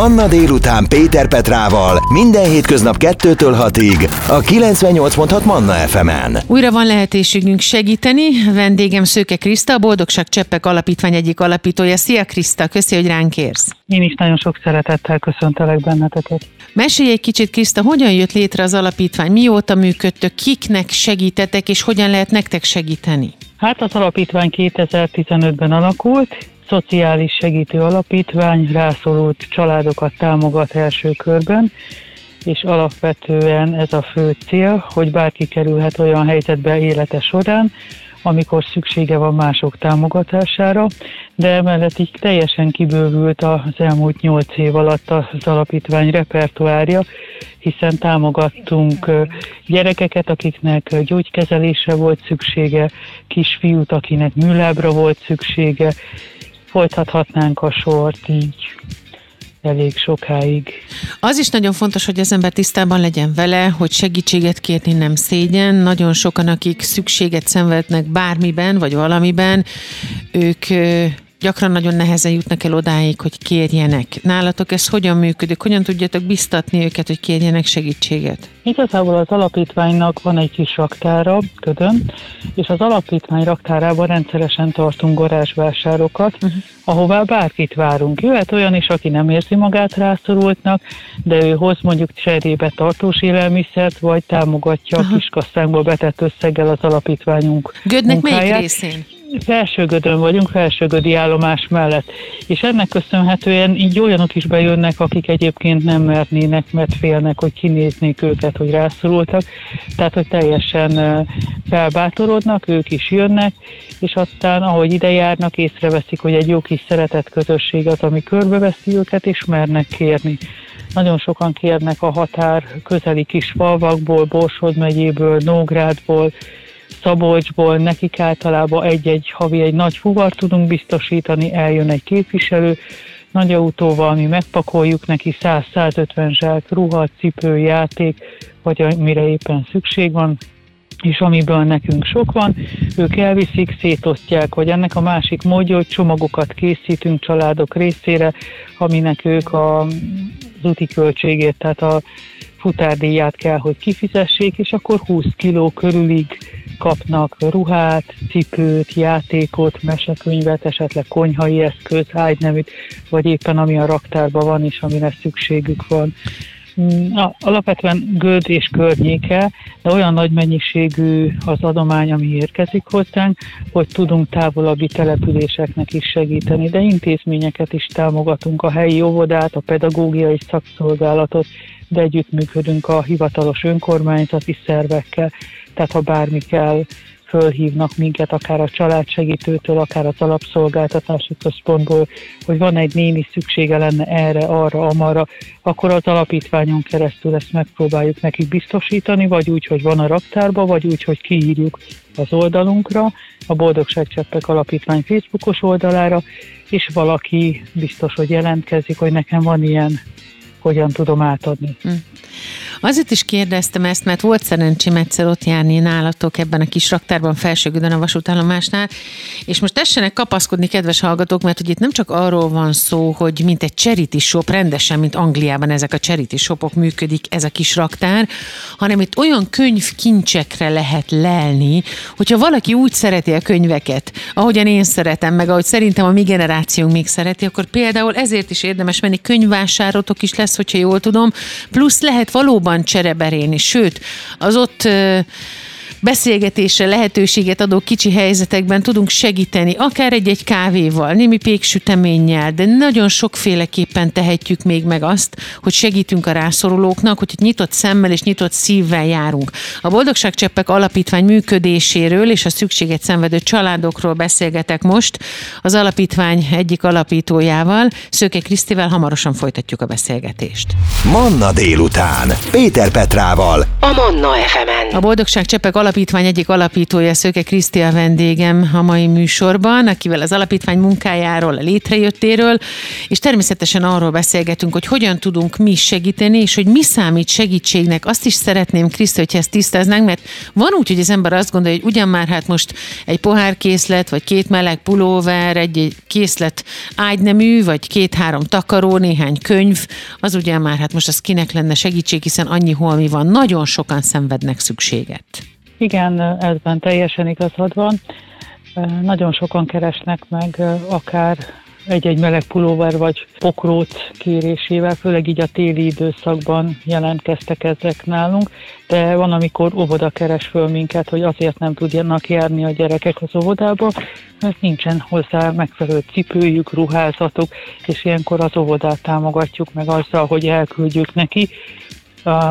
Manna délután Péter Petrával minden hétköznap 2-től 6-ig a 98.6 Manna FM-en. Újra van lehetőségünk segíteni. Vendégem Szőke Kriszta, a Boldogság Cseppek Alapítvány egyik alapítója. Szia Kriszta, köszi, hogy ránk érsz. Én is nagyon sok szeretettel köszöntelek benneteket. Mesélj egy kicsit, Kriszta, hogyan jött létre az alapítvány, mióta működtök, kiknek segítetek, és hogyan lehet nektek segíteni? Hát az alapítvány 2015-ben alakult, szociális segítő alapítvány, rászorult családokat támogat első körben, és alapvetően ez a fő cél, hogy bárki kerülhet olyan helyzetbe élete során, amikor szüksége van mások támogatására, de emellett így teljesen kibővült az elmúlt nyolc év alatt az alapítvány repertoárja, hiszen támogattunk gyerekeket, akiknek gyógykezelésre volt szüksége, kisfiút, akinek műlábra volt szüksége, folytathatnánk a sort így elég sokáig. Az is nagyon fontos, hogy az ember tisztában legyen vele, hogy segítséget kérni nem szégyen. Nagyon sokan, akik szükséget szenvednek bármiben, vagy valamiben, ők gyakran nagyon nehezen jutnak el odáig, hogy kérjenek. Nálatok ez hogyan működik? Hogyan tudjátok biztatni őket, hogy kérjenek segítséget? Igazából az alapítványnak van egy kis raktára, ködön, és az alapítvány raktárában rendszeresen tartunk garázsvásárokat, uh-huh. ahová bárkit várunk. Jöhet olyan is, aki nem érzi magát rászorultnak, de ő hoz mondjuk cserébe tartós élelmiszert, vagy támogatja uh-huh. a kiskasszánkba betett összeggel az alapítványunk Gödnek munkáját. melyik részén? Felsőgödön vagyunk, felsőgödi állomás mellett. És ennek köszönhetően így olyanok is bejönnek, akik egyébként nem mernének, mert félnek, hogy kinéznék őket, hogy rászorultak. Tehát, hogy teljesen felbátorodnak, ők is jönnek, és aztán, ahogy ide járnak, észreveszik, hogy egy jó kis szeretett közösség az, ami körbeveszi őket, és mernek kérni. Nagyon sokan kérnek a határ közeli kis falvakból, Borsod megyéből, Nógrádból, Szabolcsból nekik általában egy-egy havi egy nagy fuvar tudunk biztosítani, eljön egy képviselő, nagy autóval mi megpakoljuk neki 100-150 zsák ruha, cipő, játék, vagy amire éppen szükség van, és amiből nekünk sok van, ők elviszik, szétosztják, vagy ennek a másik módja, hogy csomagokat készítünk családok részére, aminek ők a, az úti költségét, tehát a futárdíját kell, hogy kifizessék, és akkor 20 kiló körülig kapnak ruhát, cipőt, játékot, mesekönyvet, esetleg konyhai eszköz, ágyneműt, vagy éppen ami a raktárban van és amire szükségük van. Mm, alapvetően Göd és környéke, de olyan nagy mennyiségű az adomány, ami érkezik hozzánk, hogy tudunk távolabbi településeknek is segíteni, de intézményeket is támogatunk, a helyi óvodát, a pedagógiai szakszolgálatot, de együttműködünk a hivatalos önkormányzati szervekkel, tehát ha bármi kell, fölhívnak minket, akár a családsegítőtől, akár az alapszolgáltatási központból, hogy van egy néni szüksége lenne erre, arra, amarra, akkor az alapítványon keresztül ezt megpróbáljuk nekik biztosítani, vagy úgy, hogy van a raktárba, vagy úgy, hogy kiírjuk az oldalunkra, a Boldogságcseppek Alapítvány Facebookos oldalára, és valaki biztos, hogy jelentkezik, hogy nekem van ilyen, hogyan tudom átadni. Hm. Azért is kérdeztem ezt, mert volt szerencsém egyszer ott járni nálatok ebben a kis raktárban felsőgödön a vasútállomásnál, és most tessenek kapaszkodni, kedves hallgatók, mert hogy itt nem csak arról van szó, hogy mint egy charity shop, rendesen, mint Angliában ezek a charity shopok működik, ez a kis raktár, hanem itt olyan könyvkincsekre lehet lelni, hogyha valaki úgy szereti a könyveket, ahogyan én szeretem, meg ahogy szerintem a mi generációnk még szereti, akkor például ezért is érdemes menni, könyvvásárotok is lesz, hogyha jól tudom, plusz lehet valóban csereberéni, sőt, az ott beszélgetésre lehetőséget adó kicsi helyzetekben tudunk segíteni, akár egy-egy kávéval, némi péksüteménnyel, de nagyon sokféleképpen tehetjük még meg azt, hogy segítünk a rászorulóknak, hogy nyitott szemmel és nyitott szívvel járunk. A Boldogságcseppek Alapítvány működéséről és a szükséget szenvedő családokról beszélgetek most az alapítvány egyik alapítójával, Szöke Krisztivel hamarosan folytatjuk a beszélgetést. Manna délután, Péter Petrával. A Manna FM-en. A Boldogságcseppek Alapítvány egyik alapítója, Szöke Krisztia vendégem a mai műsorban, akivel az alapítvány munkájáról, a létrejöttéről, és természetesen arról beszélgetünk, hogy hogyan tudunk mi segíteni, és hogy mi számít segítségnek. Azt is szeretném, Krisztia, hogyha ezt tisztáznánk, mert van úgy, hogy az ember azt gondolja, hogy ugyan már hát most egy pohár készlet, vagy két meleg pulóver, egy, készlet ágynemű, vagy két-három takaró, néhány könyv, az ugye már hát most az kinek lenne segítség, hiszen annyi holmi van. Nagyon sokan szenvednek szükséget. Igen, ebben teljesen igazad van. Nagyon sokan keresnek meg akár egy-egy meleg pulóver vagy pokróc kérésével, főleg így a téli időszakban jelentkeztek ezek nálunk, de van, amikor óvoda keres föl minket, hogy azért nem tudjanak járni a gyerekek az óvodába, mert nincsen hozzá megfelelő cipőjük, ruházatuk, és ilyenkor az óvodát támogatjuk meg azzal, hogy elküldjük neki,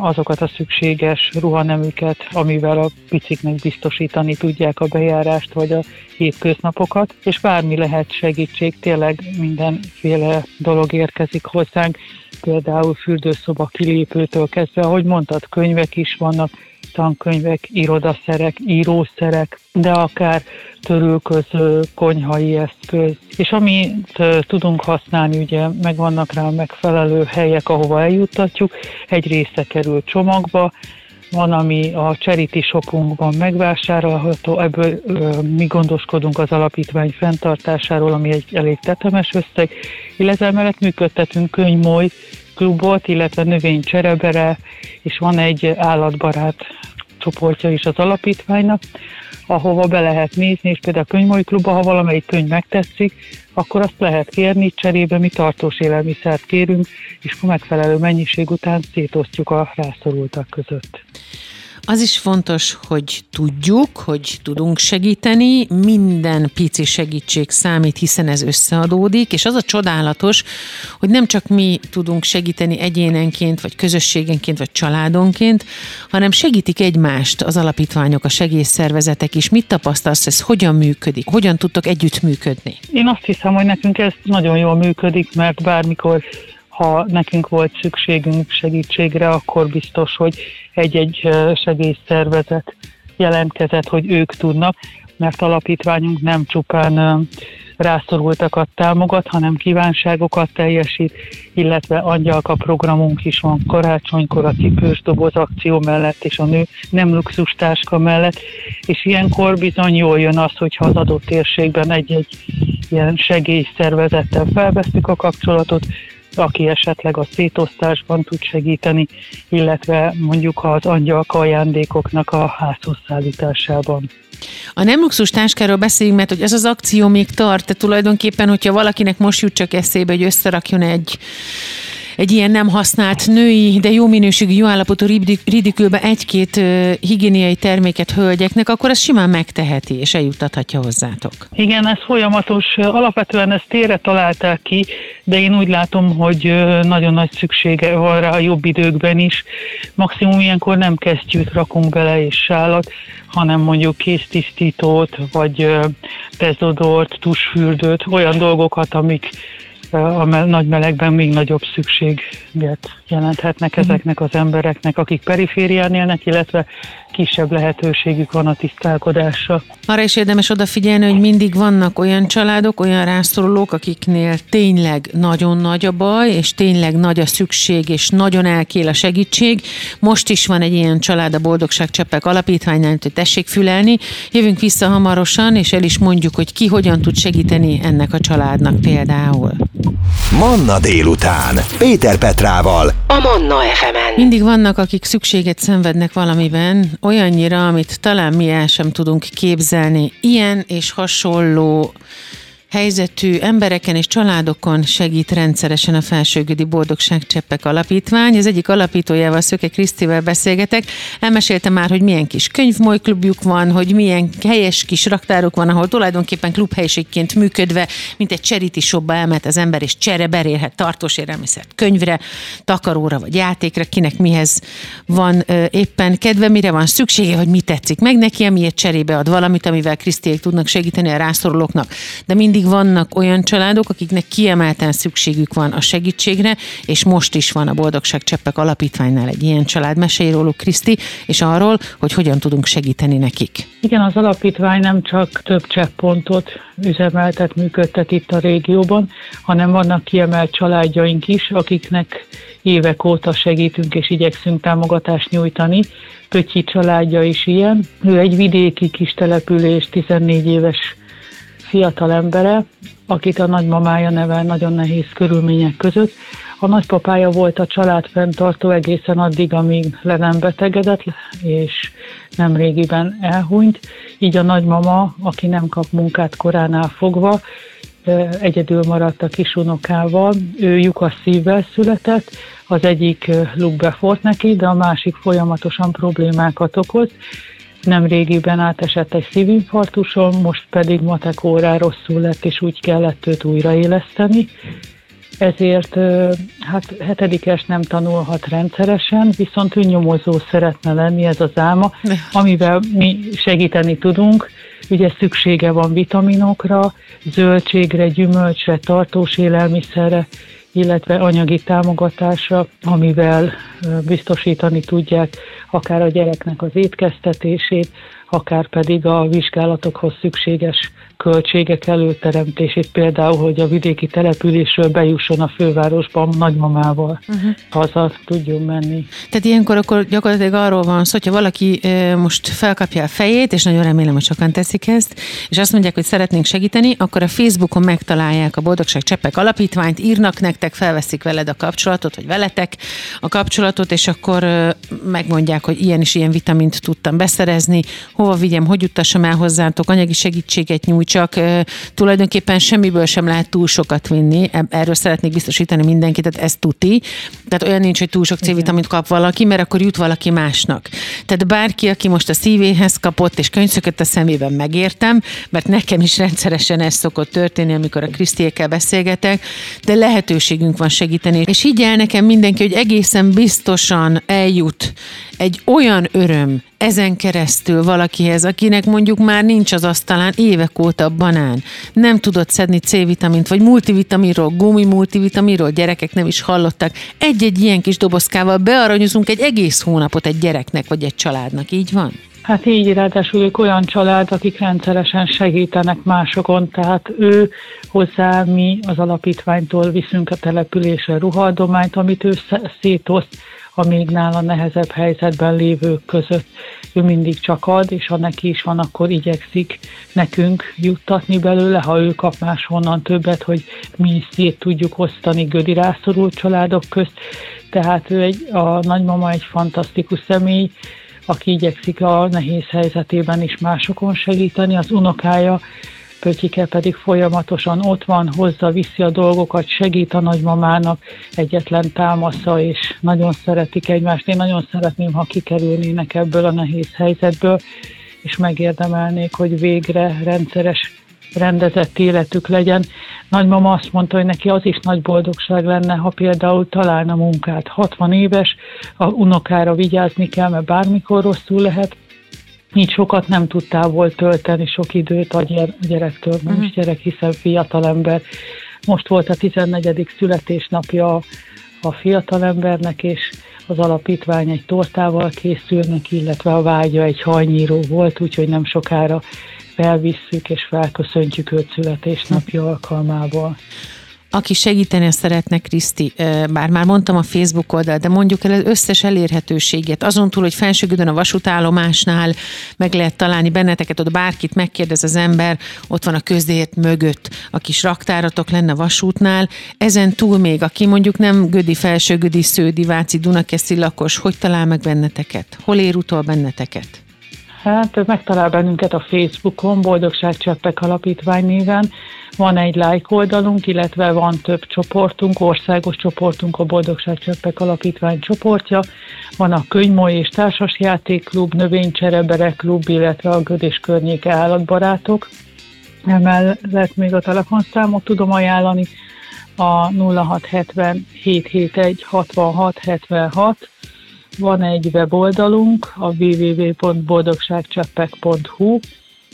azokat a szükséges ruhanemüket, amivel a piciknek biztosítani tudják a bejárást vagy a hétköznapokat, és bármi lehet segítség, tényleg mindenféle dolog érkezik hozzánk, például fürdőszoba kilépőtől kezdve, ahogy mondtad, könyvek is vannak, tankönyvek, irodaszerek, írószerek, de akár törülköző, konyhai eszköz. És amit tudunk használni, ugye megvannak rá megfelelő helyek, ahova eljuttatjuk, egy része kerül csomagba, van, ami a charity shopunkban megvásárolható, ebből ö, mi gondoskodunk az alapítvány fenntartásáról, ami egy elég tetemes összeg, illetve mellett működtetünk könyvmoly klubot, illetve növény cserebere, és van egy állatbarát csoportja is az alapítványnak, ahova be lehet nézni, és például a könyvmoly klubba, ha valamelyik könyv megtetszik, akkor azt lehet kérni, cserébe mi tartós élelmiszert kérünk, és megfelelő mennyiség után szétosztjuk a rászorultak között. Az is fontos, hogy tudjuk, hogy tudunk segíteni, minden pici segítség számít, hiszen ez összeadódik, és az a csodálatos, hogy nem csak mi tudunk segíteni egyénenként, vagy közösségenként, vagy családonként, hanem segítik egymást az alapítványok, a segélyszervezetek is. Mit tapasztalsz, ez hogyan működik? Hogyan tudtok együttműködni? Én azt hiszem, hogy nekünk ez nagyon jól működik, mert bármikor ha nekünk volt szükségünk segítségre, akkor biztos, hogy egy-egy segélyszervezet jelentkezett, hogy ők tudnak, mert alapítványunk nem csupán rászorultakat támogat, hanem kívánságokat teljesít, illetve angyalka programunk is van karácsonykor a cipős doboz akció mellett és a nő nem luxus táska mellett, és ilyenkor bizony jól jön az, hogyha az adott térségben egy-egy ilyen segélyszervezettel felvesztük a kapcsolatot, aki esetleg a szétosztásban tud segíteni, illetve mondjuk az angyalka ajándékoknak a házhoz szállításában. A nem luxus táskáról beszéljünk, mert hogy ez az akció még tart, tehát tulajdonképpen, hogyha valakinek most jut csak eszébe, hogy összerakjon egy egy ilyen nem használt női, de jó minőségű, jó állapotú ridikülbe egy-két higiéniai terméket hölgyeknek, akkor ez simán megteheti, és eljuttathatja hozzátok. Igen, ez folyamatos. Alapvetően ezt tére találták ki, de én úgy látom, hogy nagyon nagy szüksége van rá a jobb időkben is. Maximum ilyenkor nem kesztyűt rakunk bele és sálat, hanem mondjuk kéztisztítót, vagy dezodort, tusfürdőt, olyan dolgokat, amik a nagy melegben még nagyobb szükséget jelenthetnek ezeknek az embereknek, akik periférián élnek, illetve kisebb lehetőségük van a tisztálkodásra. Arra is érdemes odafigyelni, hogy mindig vannak olyan családok, olyan rászorulók, akiknél tényleg nagyon nagy a baj, és tényleg nagy a szükség, és nagyon elkél a segítség. Most is van egy ilyen család a Boldogság Cseppek alapítványnál, hogy tessék fülelni. Jövünk vissza hamarosan, és el is mondjuk, hogy ki hogyan tud segíteni ennek a családnak például. Manna délután. Péter Petrával. A Manna fm -en. Mindig vannak, akik szükséget szenvednek valamiben, olyannyira, amit talán mi el sem tudunk képzelni. Ilyen és hasonló helyzetű embereken és családokon segít rendszeresen a Felsőgödi Boldogság Cseppek Alapítvány. Az egyik alapítójával, Szöke Krisztivel beszélgetek. Elmesélte már, hogy milyen kis könyvmolyklubjuk van, hogy milyen helyes kis raktáruk van, ahol tulajdonképpen klubhelyiségként működve, mint egy charity shopba elmet az ember, és csere berélhet tartós élelmiszert könyvre, takaróra vagy játékra, kinek mihez van éppen kedve, mire van szüksége, hogy mi tetszik meg neki, amiért cserébe ad valamit, amivel Krisztiék tudnak segíteni a rászorulóknak. De mindig pedig vannak olyan családok, akiknek kiemelten szükségük van a segítségre, és most is van a Boldogság Cseppek Alapítványnál egy ilyen család. Mesélj róluk, Kriszti, és arról, hogy hogyan tudunk segíteni nekik. Igen, az alapítvány nem csak több csepppontot üzemeltet, működtet itt a régióban, hanem vannak kiemelt családjaink is, akiknek évek óta segítünk és igyekszünk támogatást nyújtani. Pötyi családja is ilyen. Ő egy vidéki kis település, 14 éves fiatal embere, akit a nagymamája nevel nagyon nehéz körülmények között. A nagypapája volt a család fenntartó egészen addig, amíg le nem betegedett, és nem régiben elhunyt. Így a nagymama, aki nem kap munkát koránál fogva, egyedül maradt a kisunokával. Ő lyukas szívvel született, az egyik luk befort neki, de a másik folyamatosan problémákat okoz. Nem régiben átesett egy szívinfarktuson, most pedig matek órá rosszul lett, és úgy kellett őt újraéleszteni. Ezért hát hetedikes nem tanulhat rendszeresen, viszont ő nyomozó szeretne lenni, ez az álma, amivel mi segíteni tudunk. Ugye szüksége van vitaminokra, zöldségre, gyümölcsre, tartós élelmiszerre, illetve anyagi támogatásra, amivel biztosítani tudják akár a gyereknek az étkeztetését, akár pedig a vizsgálatokhoz szükséges költségek előteremtését, például, hogy a vidéki településről bejusson a fővárosba nagymamával, uh-huh. haza tudjon menni. Tehát ilyenkor akkor gyakorlatilag arról van szó, hogyha valaki most felkapja a fejét, és nagyon remélem, hogy sokan teszik ezt, és azt mondják, hogy szeretnénk segíteni, akkor a Facebookon megtalálják a Boldogság Cseppek alapítványt, írnak nektek, felveszik veled a kapcsolatot, vagy veletek a kapcsolatot, és akkor megmondják, hogy ilyen is ilyen vitamint tudtam beszerezni, hova vigyem, hogy juttassam el hozzátok, anyagi segítséget nyújt, csak tulajdonképpen semmiből sem lehet túl sokat vinni. Erről szeretnék biztosítani mindenkit, tehát ez tuti. Tehát olyan nincs, hogy túl sok C-vitamint kap valaki, mert akkor jut valaki másnak. Tehát bárki, aki most a szívéhez kapott és könyvszökött a szemében megértem, mert nekem is rendszeresen ez szokott történni, amikor a Krisztiékkel beszélgetek, de lehetőségünk van segíteni. És így el nekem mindenki, hogy egészen biztosan eljut egy olyan öröm ezen keresztül valakihez, akinek mondjuk már nincs az asztalán évek óta a banán, nem tudott szedni C-vitamint, vagy multivitaminról, gumi multivitaminról, gyerekek nem is hallottak. Egy-egy ilyen kis dobozkával bearanyozunk egy egész hónapot egy gyereknek, vagy egy családnak, így van? Hát így, ráadásul ők olyan család, akik rendszeresen segítenek másokon, tehát ő hozzá mi az alapítványtól viszünk a településre ruhadományt, amit ő szétoszt a még nála nehezebb helyzetben lévők között. Ő mindig csak ad, és ha neki is van, akkor igyekszik nekünk juttatni belőle, ha ő kap máshonnan többet, hogy mi is szét tudjuk osztani gödi rászorult családok közt. Tehát ő egy, a nagymama egy fantasztikus személy, aki igyekszik a nehéz helyzetében is másokon segíteni, az unokája Pötyike pedig folyamatosan ott van, hozza, viszi a dolgokat, segít a nagymamának, egyetlen támasza, és nagyon szeretik egymást. Én nagyon szeretném, ha kikerülnének ebből a nehéz helyzetből, és megérdemelnék, hogy végre rendszeres rendezett életük legyen. Nagymama azt mondta, hogy neki az is nagy boldogság lenne, ha például találna munkát. 60 éves, a unokára vigyázni kell, mert bármikor rosszul lehet, így sokat nem tudtál volt tölteni sok időt a gyerektől, nem uh-huh. is gyerek, hiszen fiatalember. Most volt a 14. születésnapja a fiatalembernek, és az alapítvány egy tortával készülnek, illetve a vágya egy hajnyíró volt, úgyhogy nem sokára felvisszük és felköszöntjük őt születésnapja alkalmából aki segíteni szeretne, Kriszti, bár már mondtam a Facebook oldal, de mondjuk el az összes elérhetőséget, azon túl, hogy felsőgödön a vasútállomásnál meg lehet találni benneteket, ott bárkit megkérdez az ember, ott van a közért mögött, a kis raktáratok lenne vasútnál, ezen túl még, aki mondjuk nem Gödi, Felsőgödi, Sződi, Váci, Dunakeszi lakos, hogy talál meg benneteket? Hol ér utol benneteket? Hát megtalál bennünket a Facebookon, Boldogság Cseppek Alapítvány néven. Van egy like oldalunk, illetve van több csoportunk, országos csoportunk, a Boldogság Cseppek Alapítvány csoportja. Van a Könymoly és Társasjátékklub, Növénycserebere klub, illetve a Gödés környéke állatbarátok. Emellett még a telefonszámot tudom ajánlani, a 0670 771 66 76, van egy weboldalunk, a www.boldogságcseppek.hu,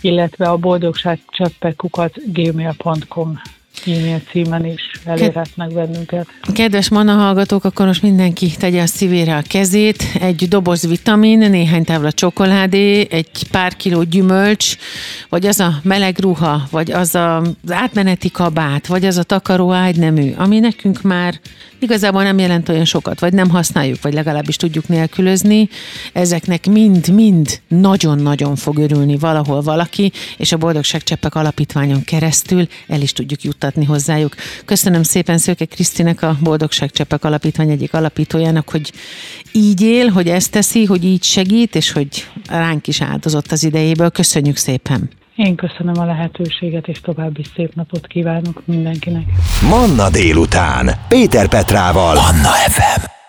illetve a boldogságcseppekukat gmail.com e-mail címen is elérhetnek bennünket. Kedves Manna hallgatók, akkor most mindenki tegye a szívére a kezét. Egy doboz vitamin, néhány távla csokoládé, egy pár kiló gyümölcs, vagy az a meleg ruha, vagy az a, átmeneti kabát, vagy az a takaró ágynemű, ami nekünk már igazából nem jelent olyan sokat, vagy nem használjuk, vagy legalábbis tudjuk nélkülözni. Ezeknek mind-mind nagyon-nagyon fog örülni valahol valaki, és a Boldogság Cseppek Alapítványon keresztül el is tudjuk juttatni hozzájuk. Köszönöm szépen Szőke Krisztinek, a Boldogság Cseppek Alapítvány egyik alapítójának, hogy így él, hogy ezt teszi, hogy így segít, és hogy ránk is áldozott az idejéből. Köszönjük szépen! Én köszönöm a lehetőséget, és további szép napot kívánok mindenkinek. Manna délután. Péter Petrával. Manna FM.